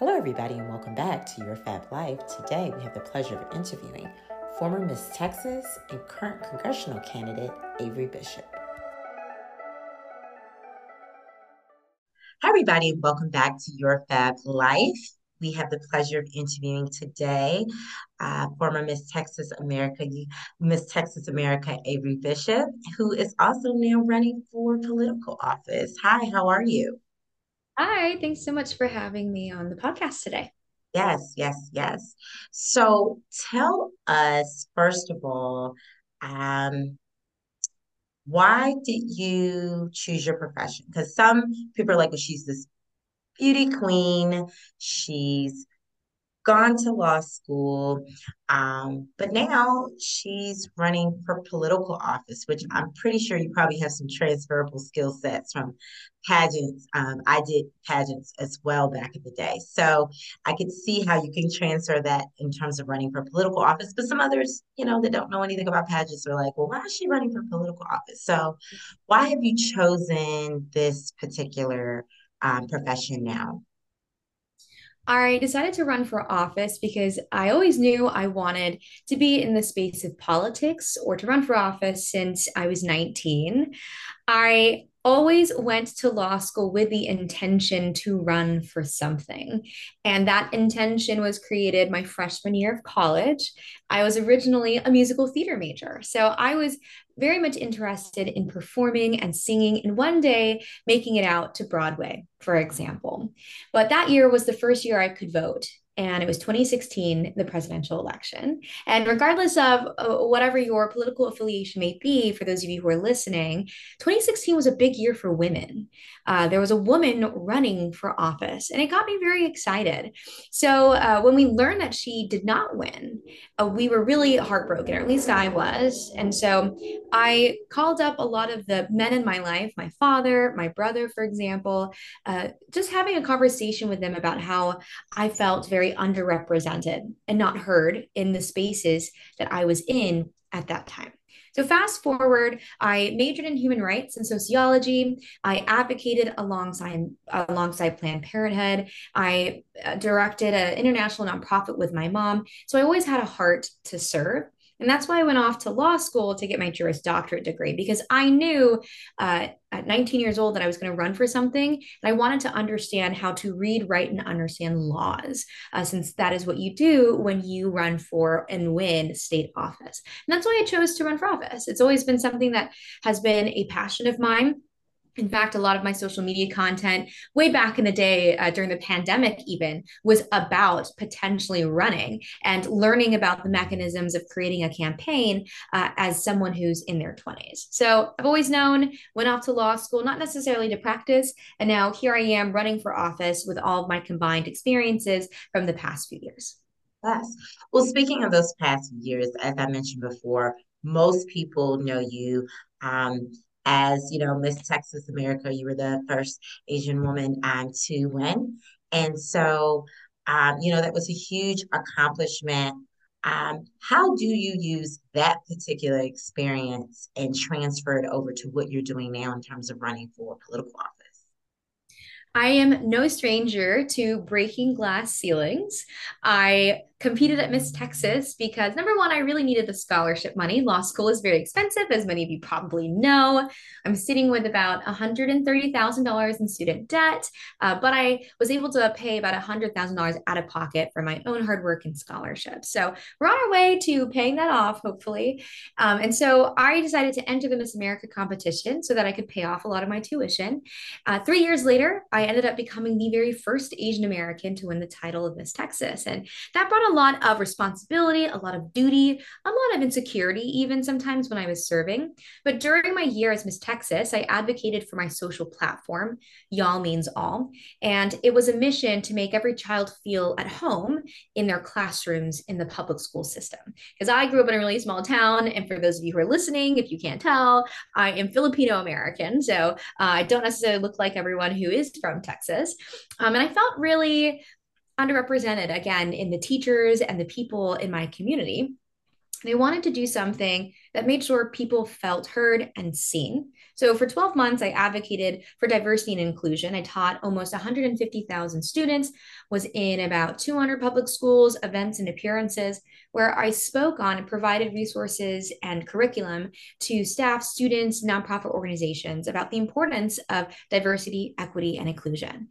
Hello, everybody, and welcome back to Your Fab Life. Today, we have the pleasure of interviewing former Miss Texas and current congressional candidate Averie Bishop. Hi, everybody, welcome back to Your Fab Life. We have the pleasure of interviewing today uh, former Miss Texas America, Miss Texas America Averie Bishop, who is also now running for political office. Hi, how are you? Hi, thanks so much for having me on the podcast today. Yes, yes, yes. So tell us, first of all, um, why did you choose your profession? Because some people are like, well, she's this beauty queen. She's gone to law school, um, but now she's running for political office, which I'm pretty sure you probably have some transferable skill sets from pageants. Um, I did pageants as well back in the day. So I could see how you can transfer that in terms of running for political office. But some others, you know, that don't know anything about pageants are like, well, why is she running for political office? So why have you chosen this particular um, profession now? I decided to run for office because I always knew I wanted to be in the space of politics or to run for office since I was 19. I always went to law school with the intention to run for something. And that intention was created my freshman year of college. I was originally a musical theater major. So I was very much interested in performing and singing and one day making it out to Broadway, for example. But that year was the first year I could vote and it was 2016, the presidential election. And regardless of uh, whatever your political affiliation may be, for those of you who are listening, 2016 was a big year for women. Uh, there was a woman running for office, and it got me very excited. So uh, when we learned that she did not win, we were really heartbroken, or at least I was. And so I called up a lot of the men in my life, my father, my brother, for example, uh, just having a conversation with them about how I felt very very underrepresented and not heard in the spaces that I was in at that time. So fast forward, I majored in human rights and sociology. I advocated alongside alongside Planned Parenthood. I uh, directed an international nonprofit with my mom. So I always had a heart to serve. And that's why I went off to law school to get my Juris Doctorate degree because I knew uh, at 19 years old that I was going to run for something. And I wanted to understand how to read, write, and understand laws, uh, since that is what you do when you run for and win state office. And that's why I chose to run for office. It's always been something that has been a passion of mine in fact, a lot of my social media content way back in the day uh, during the pandemic, even was about potentially running and learning about the mechanisms of creating a campaign uh, as someone who's in their 20s. So I've always known, went off to law school, not necessarily to practice. And now here I am running for office with all of my combined experiences from the past few years. Yes. Well, speaking of those past years, as I mentioned before, most people know you um, as you know miss texas america you were the first asian woman um, to win. And so um, you know that was a huge accomplishment. Um, how do you use that particular experience and transfer it over to what you're doing now in terms of running for political office? I am no stranger to breaking glass ceilings. I competed at Miss Texas because number one, I really needed the scholarship money. Law school is very expensive, as many of you probably know. I'm sitting with about $130,000 in student debt, uh, but I was able to pay about $100,000 out of pocket for my own hard work and scholarship. So we're on our way to paying that off, hopefully. Um, and so I decided to enter the Miss America competition so that I could pay off a lot of my tuition. Uh, three years later, I ended up becoming the very first Asian American to win the title of Miss Texas. And that brought a lot of responsibility, a lot of duty, a lot of insecurity, even sometimes when I was serving. But during my year as Miss Texas, I advocated for my social platform, Y'all Means All. And it was a mission to make every child feel at home in their classrooms in the public school system. Because I grew up in a really small town. And for those of you who are listening, if you can't tell, I am Filipino American. So uh, I don't necessarily look like everyone who is from Texas. Um, and I felt really underrepresented again in the teachers and the people in my community. they wanted to do something that made sure people felt heard and seen. So for 12 months, I advocated for diversity and inclusion. I taught almost 150,000 students, was in about 200 public schools, events and appearances, where I spoke on and provided resources and curriculum to staff, students, nonprofit organizations about the importance of diversity, equity, and inclusion.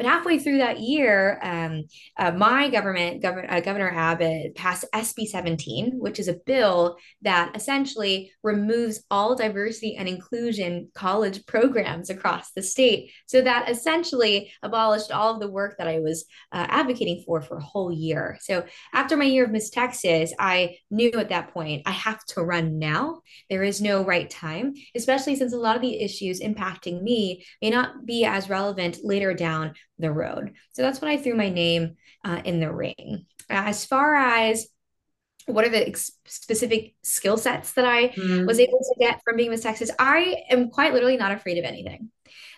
But halfway through that year, um, uh, my government, Governor, uh, Governor Abbott, passed SB 17, which is a bill that essentially removes all diversity and inclusion college programs across the state. So that essentially abolished all of the work that I was uh, advocating for for a whole year. So after my year of Miss Texas, I knew at that point I have to run now. There is no right time, especially since a lot of the issues impacting me may not be as relevant later down the road. So that's when I threw my name uh, in the ring. As far as what are the ex- specific skill sets that I mm. was able to get from being Miss Texas, I am quite literally not afraid of anything.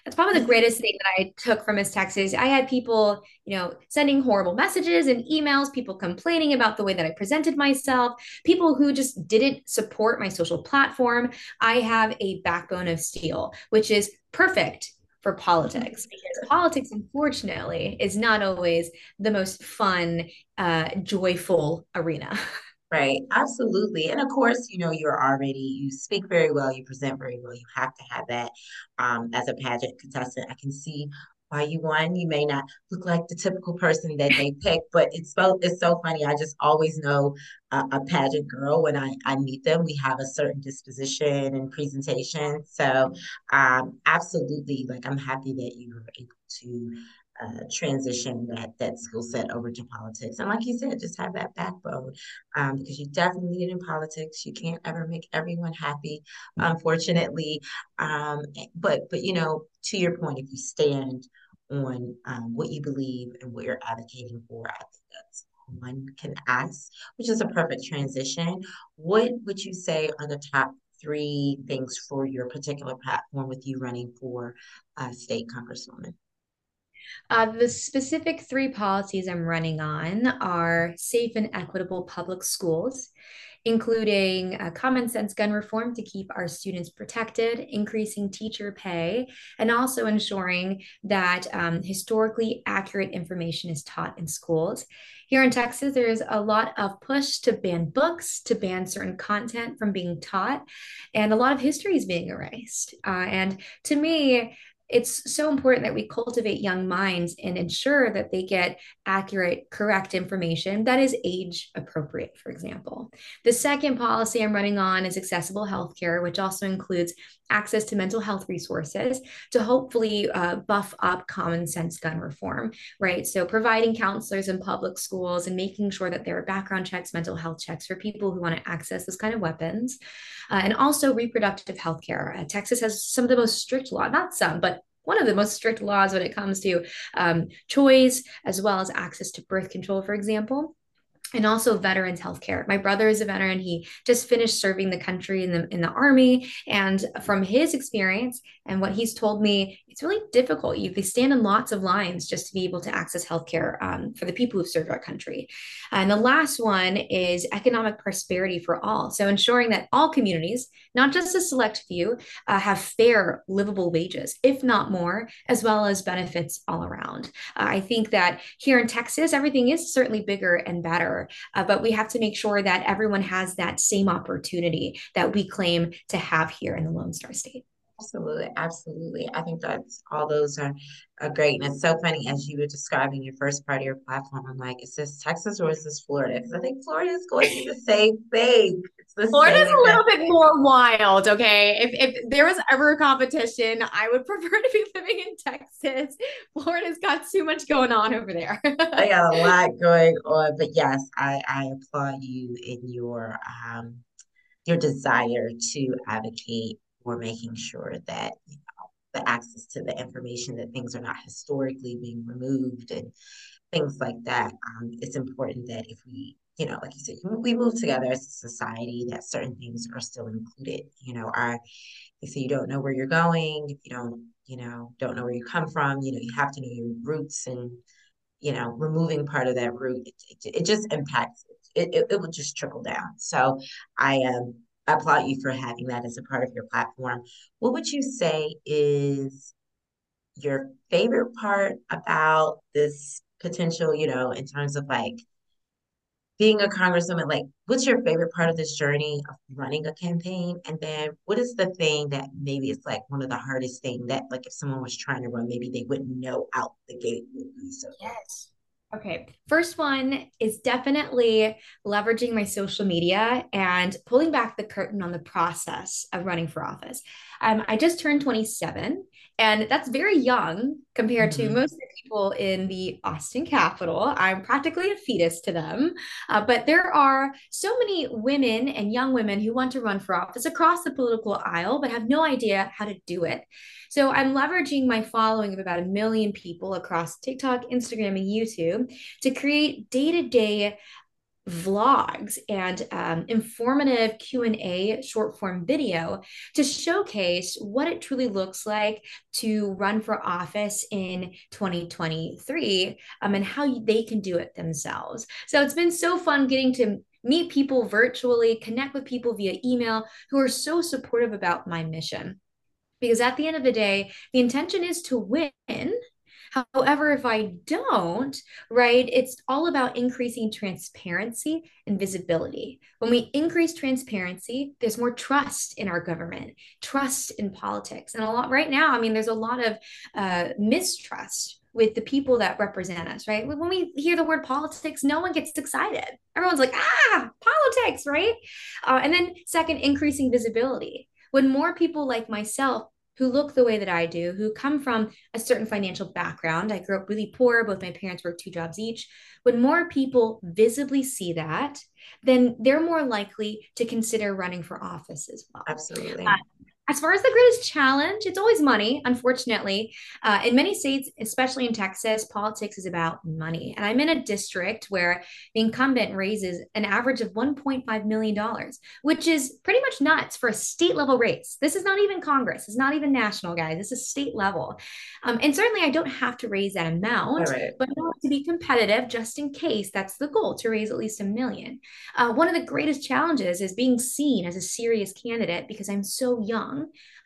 That's probably the greatest thing that I took from Miss Texas. I had people, you know, sending horrible messages and emails, people complaining about the way that I presented myself, people who just didn't support my social platform. I have a backbone of steel, which is perfect for politics because politics unfortunately is not always the most fun uh, joyful arena. Right absolutely and of course you know you're already you speak very well you present very well you have to have that um, as a pageant contestant i can see why you won. You may not look like the typical person that they pick, but it's so it's so funny. I just always know a, a pageant girl when I I meet them. We have a certain disposition and presentation. So um, absolutely, like I'm happy that you were able to uh, transition that that skill set over to politics. And like you said, just have that backbone um, because you definitely need it in politics. You can't ever make everyone happy, unfortunately. Um, but but you know, to your point, if you stand on um, what you believe and what you're advocating for. I think that's one can ask, which is a perfect transition. What would you say are the top three things for your particular platform with you running for uh, state congresswoman? Uh, the specific three policies I'm running on are safe and equitable public schools, including uh, common sense gun reform to keep our students protected, increasing teacher pay, and also ensuring that um, historically accurate information is taught in schools. Here in Texas, there's a lot of push to ban books, to ban certain content from being taught, and a lot of history is being erased. Uh, and to me, it's so important that we cultivate young minds and ensure that they get accurate, correct information that is age appropriate, for example. The second policy I'm running on is accessible healthcare, which also includes access to mental health resources to hopefully uh, buff up common sense gun reform, right? So providing counselors in public schools and making sure that there are background checks, mental health checks for people who want to access this kind of weapons, uh, and also reproductive health care. Uh, Texas has some of the most strict law, not some, but one of the most strict laws when it comes to um, choice as well as access to birth control, for example and also veterans healthcare. My brother is a veteran. He just finished serving the country in the in the army, and from his experience and what he's told me, it's really difficult. You they stand in lots of lines just to be able to access healthcare um, for the people who've served our country. And the last one is economic prosperity for all. So ensuring that all communities, not just a select few, uh, have fair, livable wages, if not more, as well as benefits all around. Uh, I think that here in Texas, everything is certainly bigger and better uh, but we have to make sure that everyone has that same opportunity that we claim to have here in the Lone Star State. Absolutely, absolutely. I think that's all those are, are great. And it's so funny as you were describing your first part of your platform. I'm like, is this Texas or is this Florida? Because I think Florida is going to be the same thing. Florida's a little bit more wild, okay? If if there was ever a competition, I would prefer to be living in Texas. Florida's got too much going on over there. I got a lot going on. But yes, I, I applaud you in your um your desire to advocate we're making sure that you know the access to the information that things are not historically being removed and things like that. Um, it's important that if we, you know, like you said, we move together as a society, that certain things are still included. You know, our they say you don't know where you're going, if you don't, you know, don't know where you come from, you know, you have to know your roots and you know, removing part of that root, it, it just impacts it, it, it will just trickle down. So I um applaud you for having that as a part of your platform. What would you say is your favorite part about this potential, you know, in terms of like being a congresswoman, like what's your favorite part of this journey of running a campaign? And then what is the thing that maybe it's like one of the hardest thing that like if someone was trying to run, maybe they wouldn't know out the gate would be so yes. Okay. First one is definitely leveraging my social media and pulling back the curtain on the process of running for office. Um, I just turned 27, and that's very young compared mm-hmm. to most people in the Austin capital. I'm practically a fetus to them. Uh, but there are so many women and young women who want to run for office across the political aisle, but have no idea how to do it. So I'm leveraging my following of about a million people across TikTok, Instagram, and YouTube to create day-to-day vlogs and um, informative q&a short form video to showcase what it truly looks like to run for office in 2023 um, and how they can do it themselves so it's been so fun getting to meet people virtually connect with people via email who are so supportive about my mission because at the end of the day, the intention is to win. However, if I don't, right, it's all about increasing transparency and visibility. When we increase transparency, there's more trust in our government, trust in politics. And a lot right now, I mean, there's a lot of uh, mistrust with the people that represent us, right? When we hear the word politics, no one gets excited. Everyone's like, ah, politics, right? Uh, and then, second, increasing visibility. When more people like myself who look the way that I do, who come from a certain financial background. I grew up really poor, both my parents worked two jobs each. When more people visibly see that, then they're more likely to consider running for office as well. Absolutely. Uh, as far as the greatest challenge, it's always money, unfortunately. Uh, in many states, especially in Texas, politics is about money. And I'm in a district where the incumbent raises an average of $1.5 million, which is pretty much nuts for a state level race. This is not even Congress, it's not even national, guys. This is state level. Um, and certainly, I don't have to raise that amount, right. but I want to be competitive just in case that's the goal to raise at least a million. Uh, one of the greatest challenges is being seen as a serious candidate because I'm so young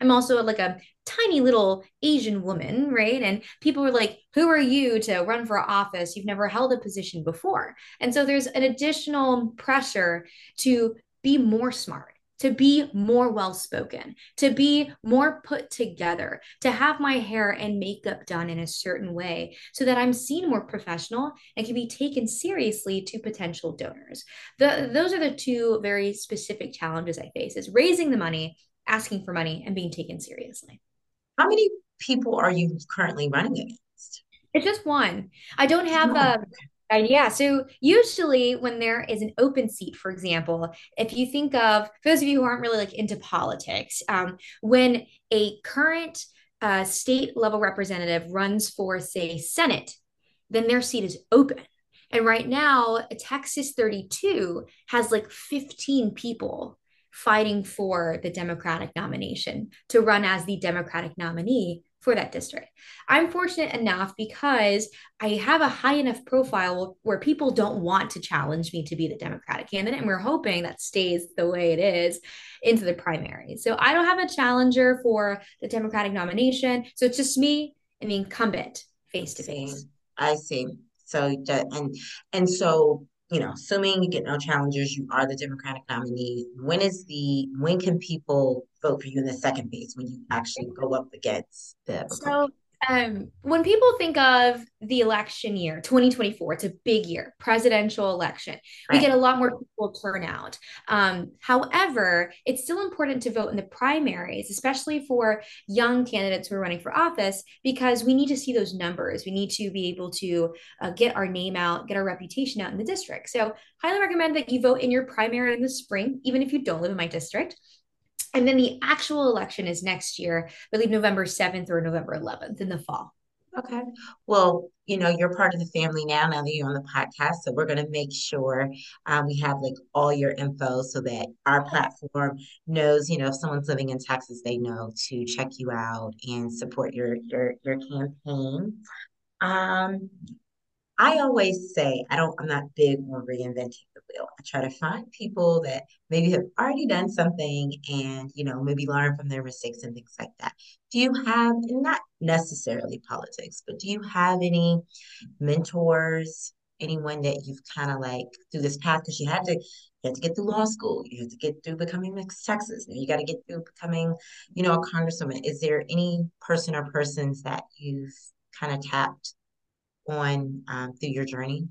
I'm also like a tiny little Asian woman, right? And people were like, Who are you to run for office? You've never held a position before. And so there's an additional pressure to be more smart to be more well spoken, to be more put together, to have my hair and makeup done in a certain way so that I'm seen more professional and can be taken seriously to potential donors. The, those are the two very specific challenges I face is raising the money asking for money and being taken seriously. How many people are you currently running against? It's just one. I don't have a. Uh, yeah. So usually when there is an open seat, for example, if you think of for those of you who aren't really like into politics, um, when a current uh, state level representative runs for, say, Senate, then their seat is open. And right now, Texas 32 has like 15 people fighting for the Democratic nomination to run as the Democratic nominee for that district. I'm fortunate enough because I have a high enough profile where people don't want to challenge me to be the Democratic candidate. And we're hoping that stays the way it is into the primary. So I don't have a challenger for the Democratic nomination. So it's just me and the incumbent face to face. I see. So and and so you know, assuming you get no challengers, you are the Democratic nominee. When is the when can people vote for you in the second phase when you actually go up against the so um, when people think of the election year 2024 it's a big year presidential election. We get a lot more people turn out. Um, however it's still important to vote in the primaries especially for young candidates who are running for office because we need to see those numbers. We need to be able to uh, get our name out get our reputation out in the district. So highly recommend that you vote in your primary in the spring even if you don't live in my district and then the actual election is next year, I believe November 7th or November 11th in the fall. Okay. Well, you know, you're part of the family now, now that you're on the podcast. So we're going to make sure um, we have like all your info so that our platform knows, you know, if someone's living in Texas, they know to check you out and support your your your campaign. Um, I always say I don't I'm not big on reinventing the wheel. I try to find people that maybe have already done something and you know maybe learn from their mistakes and things like that. Do you have not necessarily politics, but do you have any mentors, anyone that you've kind of like through this path because you had to you had to get through law school, you had to get through becoming Miss Texas, you got to get through becoming, you know, a congresswoman. Is there any person or persons that you've kind of tapped on um, through your journey?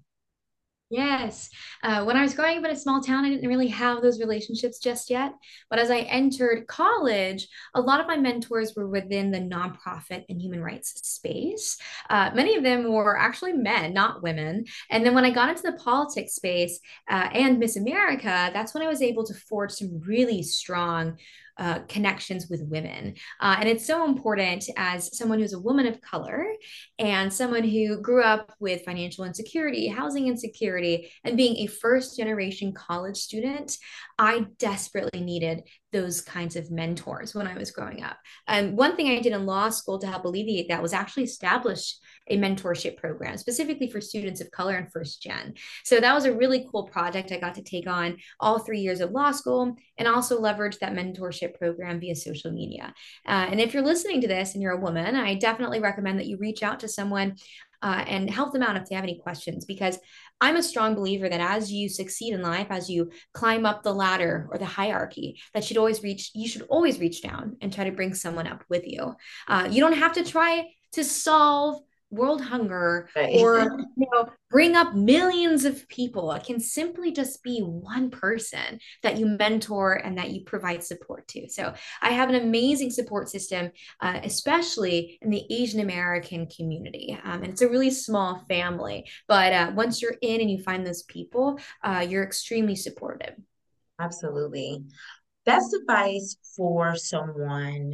Yes. Uh, when I was growing up in a small town, I didn't really have those relationships just yet. But as I entered college, a lot of my mentors were within the nonprofit and human rights space. Uh, many of them were actually men, not women. And then when I got into the politics space uh, and Miss America, that's when I was able to forge some really strong uh, connections with women. Uh, and it's so important as someone who's a woman of color and someone who grew up with financial insecurity, housing insecurity, and being a first generation college student. I desperately needed those kinds of mentors when I was growing up. And one thing I did in law school to help alleviate that was actually establish a mentorship program specifically for students of color and first gen. So that was a really cool project I got to take on all three years of law school and also leverage that mentorship program via social media. Uh, and if you're listening to this and you're a woman, I definitely recommend that you reach out to someone uh, and help them out if they have any questions because i'm a strong believer that as you succeed in life as you climb up the ladder or the hierarchy that should always reach you should always reach down and try to bring someone up with you uh, you don't have to try to solve world hunger right. or you know bring up millions of people. It can simply just be one person that you mentor and that you provide support to. So i have an amazing support system uh, especially in the asian american community. Um, and it's a really small family but uh, once you're in and you find those people uh, you're extremely supportive. Absolutely. Best advice for someone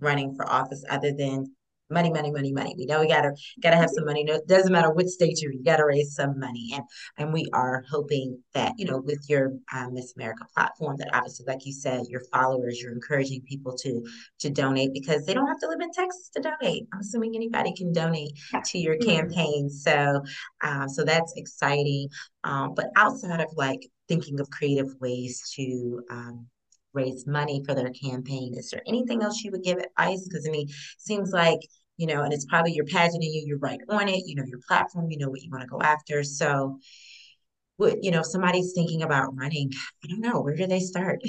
running for office other than money, money, money, money. We know we gotta gotta have some money. No, it doesn't matter which state you're, you gotta raise some money. And and we are hoping that you know with your um, Miss America platform, that obviously, like you said, your followers, you're encouraging people to to donate because they don't have to live in Texas to donate. I'm assuming anybody can donate to your mm-hmm. campaign. So um, so that's exciting. Um, but outside of like thinking of creative ways to um, raise money for their campaign. Is there anything else you would give advice? Because I mean, seems like you know, and it's probably your pageant and you, you're right on it, you know, your platform, you know what you want to go after. So, what, you know, somebody's thinking about running, I don't know, where do they start?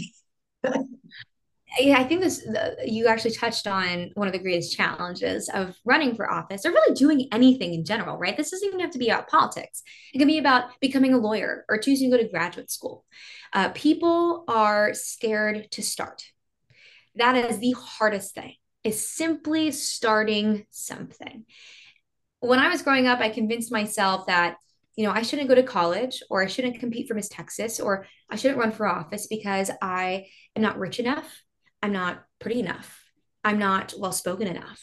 yeah, I think this you actually touched on one of the greatest challenges of running for office or really doing anything in general, right? This doesn't even have to be about politics. It can be about becoming a lawyer or choosing to go to graduate school. Uh, people are scared to start. That is the hardest thing is simply starting something. When I was growing up, I convinced myself that, you know, I shouldn't go to college or I shouldn't compete for Miss Texas or I shouldn't run for office because I am not rich enough. I'm not pretty enough. I'm not well spoken enough.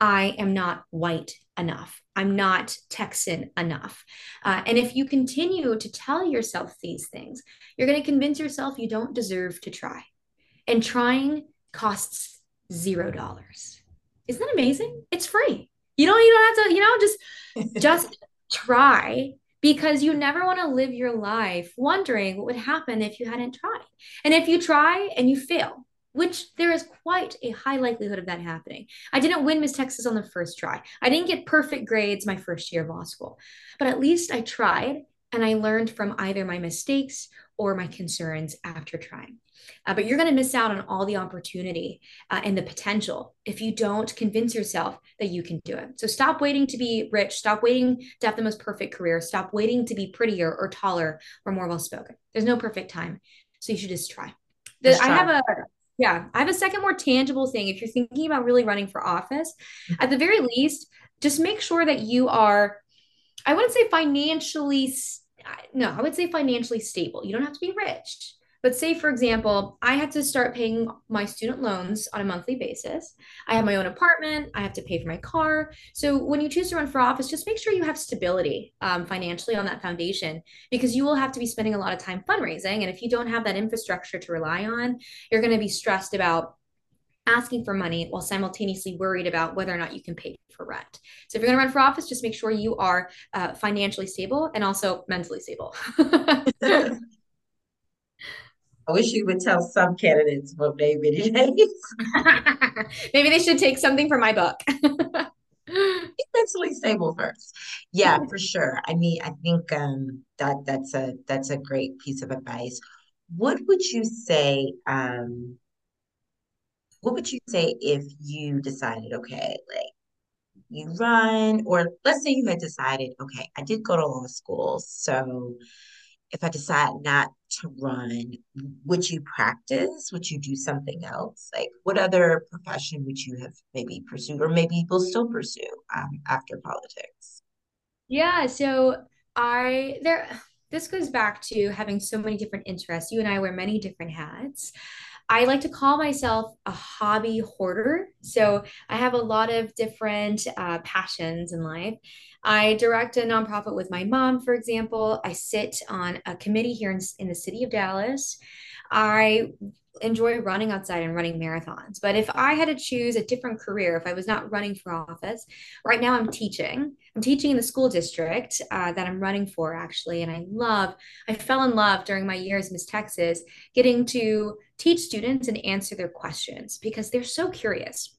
I am not white enough. I'm not Texan enough. Uh, and if you continue to tell yourself these things, you're going to convince yourself you don't deserve to try. And trying costs zero dollars. Isn't that amazing? It's free. You don't you don't have to, you know, just just try because you never want to live your life wondering what would happen if you hadn't tried. And if you try and you fail, which there is quite a high likelihood of that happening. I didn't win Miss Texas on the first try. I didn't get perfect grades my first year of law school, but at least I tried and I learned from either my mistakes or my concerns after trying. Uh, but you're going to miss out on all the opportunity uh, and the potential if you don't convince yourself that you can do it. So stop waiting to be rich. Stop waiting to have the most perfect career. Stop waiting to be prettier or taller or more well spoken. There's no perfect time. So you should just try. The, just try. I have a yeah, I have a second more tangible thing. If you're thinking about really running for office, at the very least, just make sure that you are, I wouldn't say financially, no, I would say financially stable. You don't have to be rich but say, for example, I had to start paying my student loans on a monthly basis. I have my own apartment. I have to pay for my car. So when you choose to run for office, just make sure you have stability um, financially on that foundation because you will have to be spending a lot of time fundraising. And if you don't have that infrastructure to rely on, you're going to be stressed about asking for money while simultaneously worried about whether or not you can pay for rent. So if you're going to run for office, just make sure you are uh, financially stable and also mentally stable. I wish you would tell some candidates what they really Maybe they should take something from my book. Be mentally stable first. Yeah, for sure. I mean, I think um, that that's a that's a great piece of advice. What would you say? Um, what would you say if you decided, okay, like you run, or let's say you had decided, okay, I did go to law school, so if I decide not to run, would you practice? Would you do something else? Like, what other profession would you have maybe pursued, or maybe will still pursue um, after politics? Yeah, so I there this goes back to having so many different interests. You and I wear many different hats. I like to call myself a hobby hoarder. So I have a lot of different uh, passions in life. I direct a nonprofit with my mom, for example. I sit on a committee here in, in the city of Dallas. I enjoy running outside and running marathons. But if I had to choose a different career, if I was not running for office, right now I'm teaching. I'm teaching in the school district uh, that I'm running for, actually. And I love, I fell in love during my years Miss Texas, getting to teach students and answer their questions because they're so curious.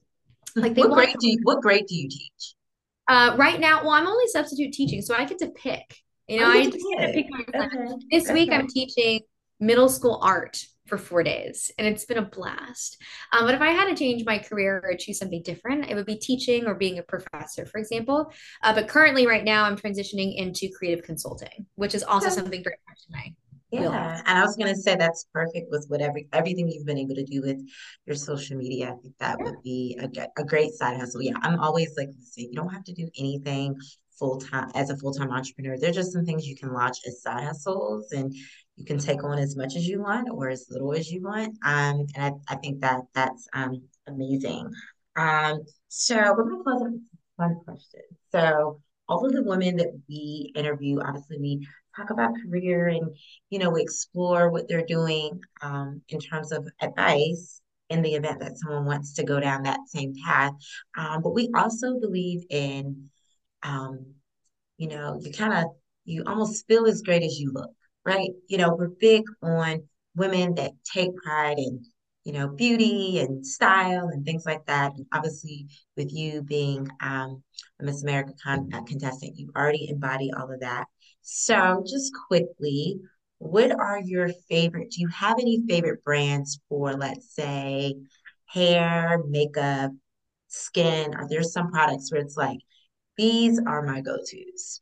Like they what grade do you, what grade do you teach? Uh, right now, well, I'm only substitute teaching, so I get to pick. You know, oh, I get to pick my okay. This okay. week I'm teaching middle school art for four days and it's been a blast um, but if i had to change my career or choose something different it would be teaching or being a professor for example uh, but currently right now i'm transitioning into creative consulting which is also something very much my yeah, and I was gonna say that's perfect with whatever everything you've been able to do with your social media. I think that yeah. would be a, a great side hustle. Yeah, I'm always like, listen, you don't have to do anything full time as a full time entrepreneur. There's just some things you can launch as side hustles, and you can take on as much as you want or as little as you want. Um, and I, I think that that's um amazing. Um, so we're gonna close with one question. So all of the women that we interview, obviously we talk about career and you know we explore what they're doing um, in terms of advice in the event that someone wants to go down that same path um, but we also believe in um, you know you kind of you almost feel as great as you look right you know we're big on women that take pride in you know beauty and style and things like that and obviously with you being um, a miss america con- uh, contestant you already embody all of that so, just quickly, what are your favorite? Do you have any favorite brands for, let's say, hair, makeup, skin? Are there some products where it's like, these are my go tos?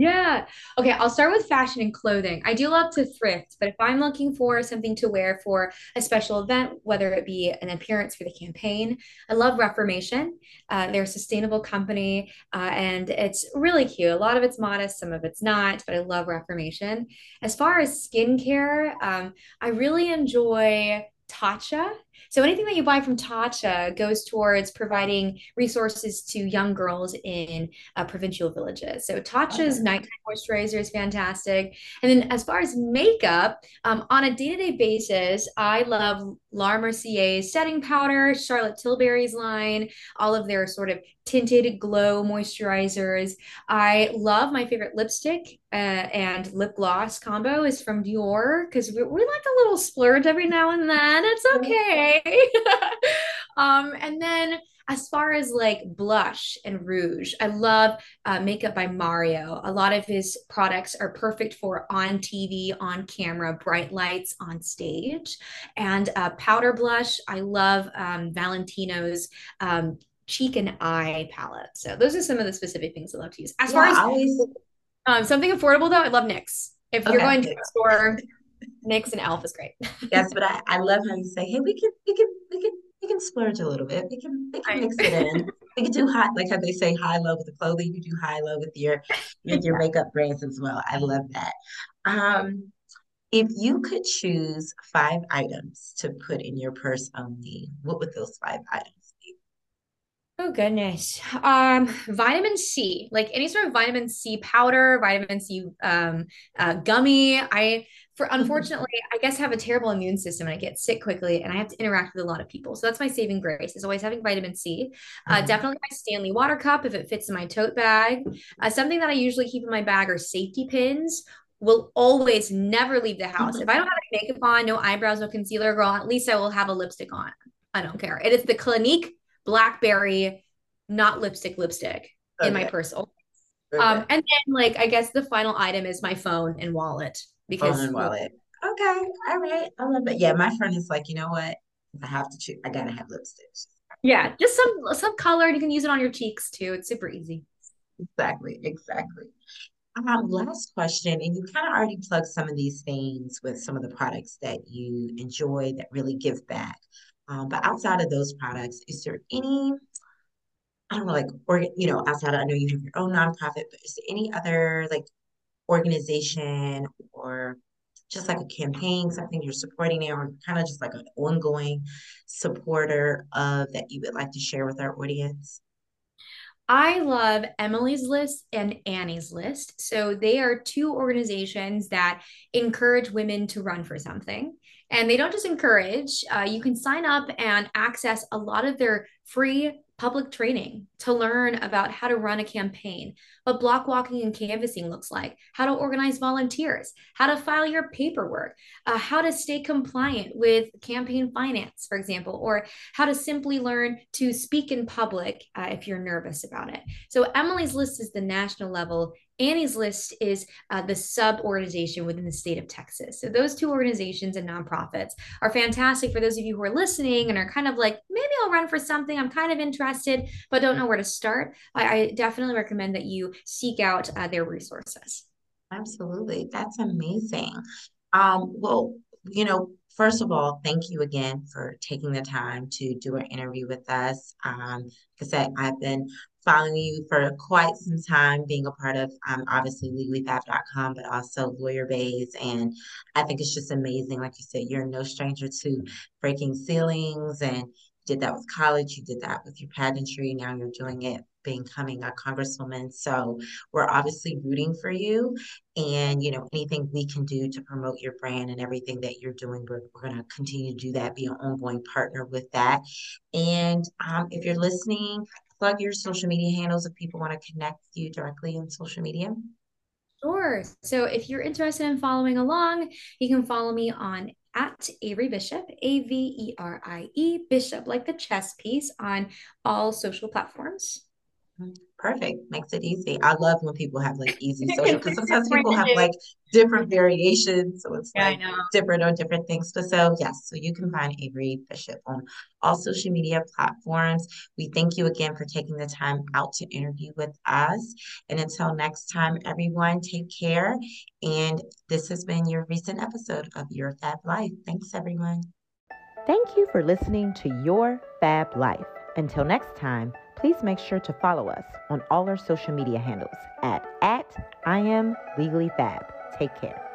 Yeah. Okay. I'll start with fashion and clothing. I do love to thrift, but if I'm looking for something to wear for a special event, whether it be an appearance for the campaign, I love Reformation. Uh, they're a sustainable company uh, and it's really cute. A lot of it's modest, some of it's not, but I love Reformation. As far as skincare, um, I really enjoy Tatcha. So anything that you buy from Tatcha goes towards providing resources to young girls in uh, provincial villages. So Tatcha's okay. nighttime moisturizer is fantastic. And then as far as makeup, um, on a day-to-day basis, I love Laura Mercier's setting powder, Charlotte Tilbury's line, all of their sort of tinted glow moisturizers. I love my favorite lipstick uh, and lip gloss combo is from Dior because we, we like a little splurge every now and then. It's okay. um, and then as far as like blush and rouge, I love uh, Makeup by Mario. A lot of his products are perfect for on TV, on camera, bright lights on stage. And uh, powder blush, I love um, Valentino's um, cheek and eye palette. So those are some of the specific things I love to use. As yeah, far as always... um, something affordable though, I love NYX. If okay. you're going to a store, NYX and Elf is great. yes, but I, I love how you say, hey, we can we can we can we can splurge a little bit. We can we can mix it in. we can do high like how they say high low with the clothing. You do high low with your with your makeup brands as well. I love that. Um, if you could choose five items to put in your purse only, what would those five items be? Oh goodness. Um, vitamin C, like any sort of vitamin C powder, vitamin C um uh, gummy. I for unfortunately, I guess I have a terrible immune system and I get sick quickly and I have to interact with a lot of people. So that's my saving grace is always having vitamin C. Uh, Mhm. definitely my Stanley water cup if it fits in my tote bag. Uh, something that I usually keep in my bag are safety pins. Will always never leave the house. If I don't have any makeup on, no eyebrows, no concealer, girl, at least I will have a lipstick on. I don't care. It is the Clinique blackberry, not lipstick, lipstick in my Okay. purse. Um, and then like I guess the final item is my phone and wallet because and wallet. Okay. All right. I love it. Yeah, my friend is like, you know what? I have to choose, I gotta have lipstick. yeah, just some some color and you can use it on your cheeks too. It's super easy. Exactly. Exactly. Um, last question, and you kind of already plugged some of these things with some of the products that you enjoy that really give back. Um, but outside of those products, is there any, I don't know, like, or you know, outside of, I know you have your own nonprofit, but is there any other like organization or just like a campaign, something you're supporting there, or kind of just like an ongoing supporter of that you would like to share with our audience? I love Emily's List and Annie's List. So they are two organizations that encourage women to run for something. And they don't just encourage, uh, you can sign up and access a lot of their free public training to learn about how to run a campaign, what block walking and canvassing looks like, how to organize volunteers, how to file your paperwork, uh, how to stay compliant with campaign finance, for example, or how to simply learn to speak in public uh, if you're nervous about it. So, Emily's List is the national level. Annie's List is uh, the sub organization within the state of Texas. So, those two organizations and nonprofits are fantastic for those of you who are listening and are kind of like, maybe I'll run for something. I'm kind of interested, but don't know where to start. I, I definitely recommend that you seek out uh, their resources. Absolutely. That's amazing. Um, well, you know, first of all, thank you again for taking the time to do an interview with us. Um, I said, I've been following you for quite some time, being a part of um, obviously legallyfab.com, but also Lawyer Bays. And I think it's just amazing. Like you said, you're no stranger to breaking ceilings and did that with college, you did that with your pageantry, now you're doing it becoming a congresswoman. So we're obviously rooting for you. And, you know, anything we can do to promote your brand and everything that you're doing, we're, we're going to continue to do that, be an ongoing partner with that. And um, if you're listening, plug your social media handles if people want to connect with you directly on social media. Sure. So if you're interested in following along, you can follow me on at Averie Bishop, A V E R I E Bishop, like the chess piece on all social platforms. Mm-hmm. Perfect. Makes it easy. I love when people have like easy social because sometimes people have like different variations. So it's Yeah, like different on different things. But so yes, so you can find Averie Bishop on all social media platforms. We thank you again for taking the time out to interview with us. And until next time, everyone, take care. And this has been your recent episode of Your Fab Life. Thanks, everyone. Thank you for listening to Your Fab Life. Until next time, please make sure to follow us on all our social media handles at, at I am legally fab. Take care.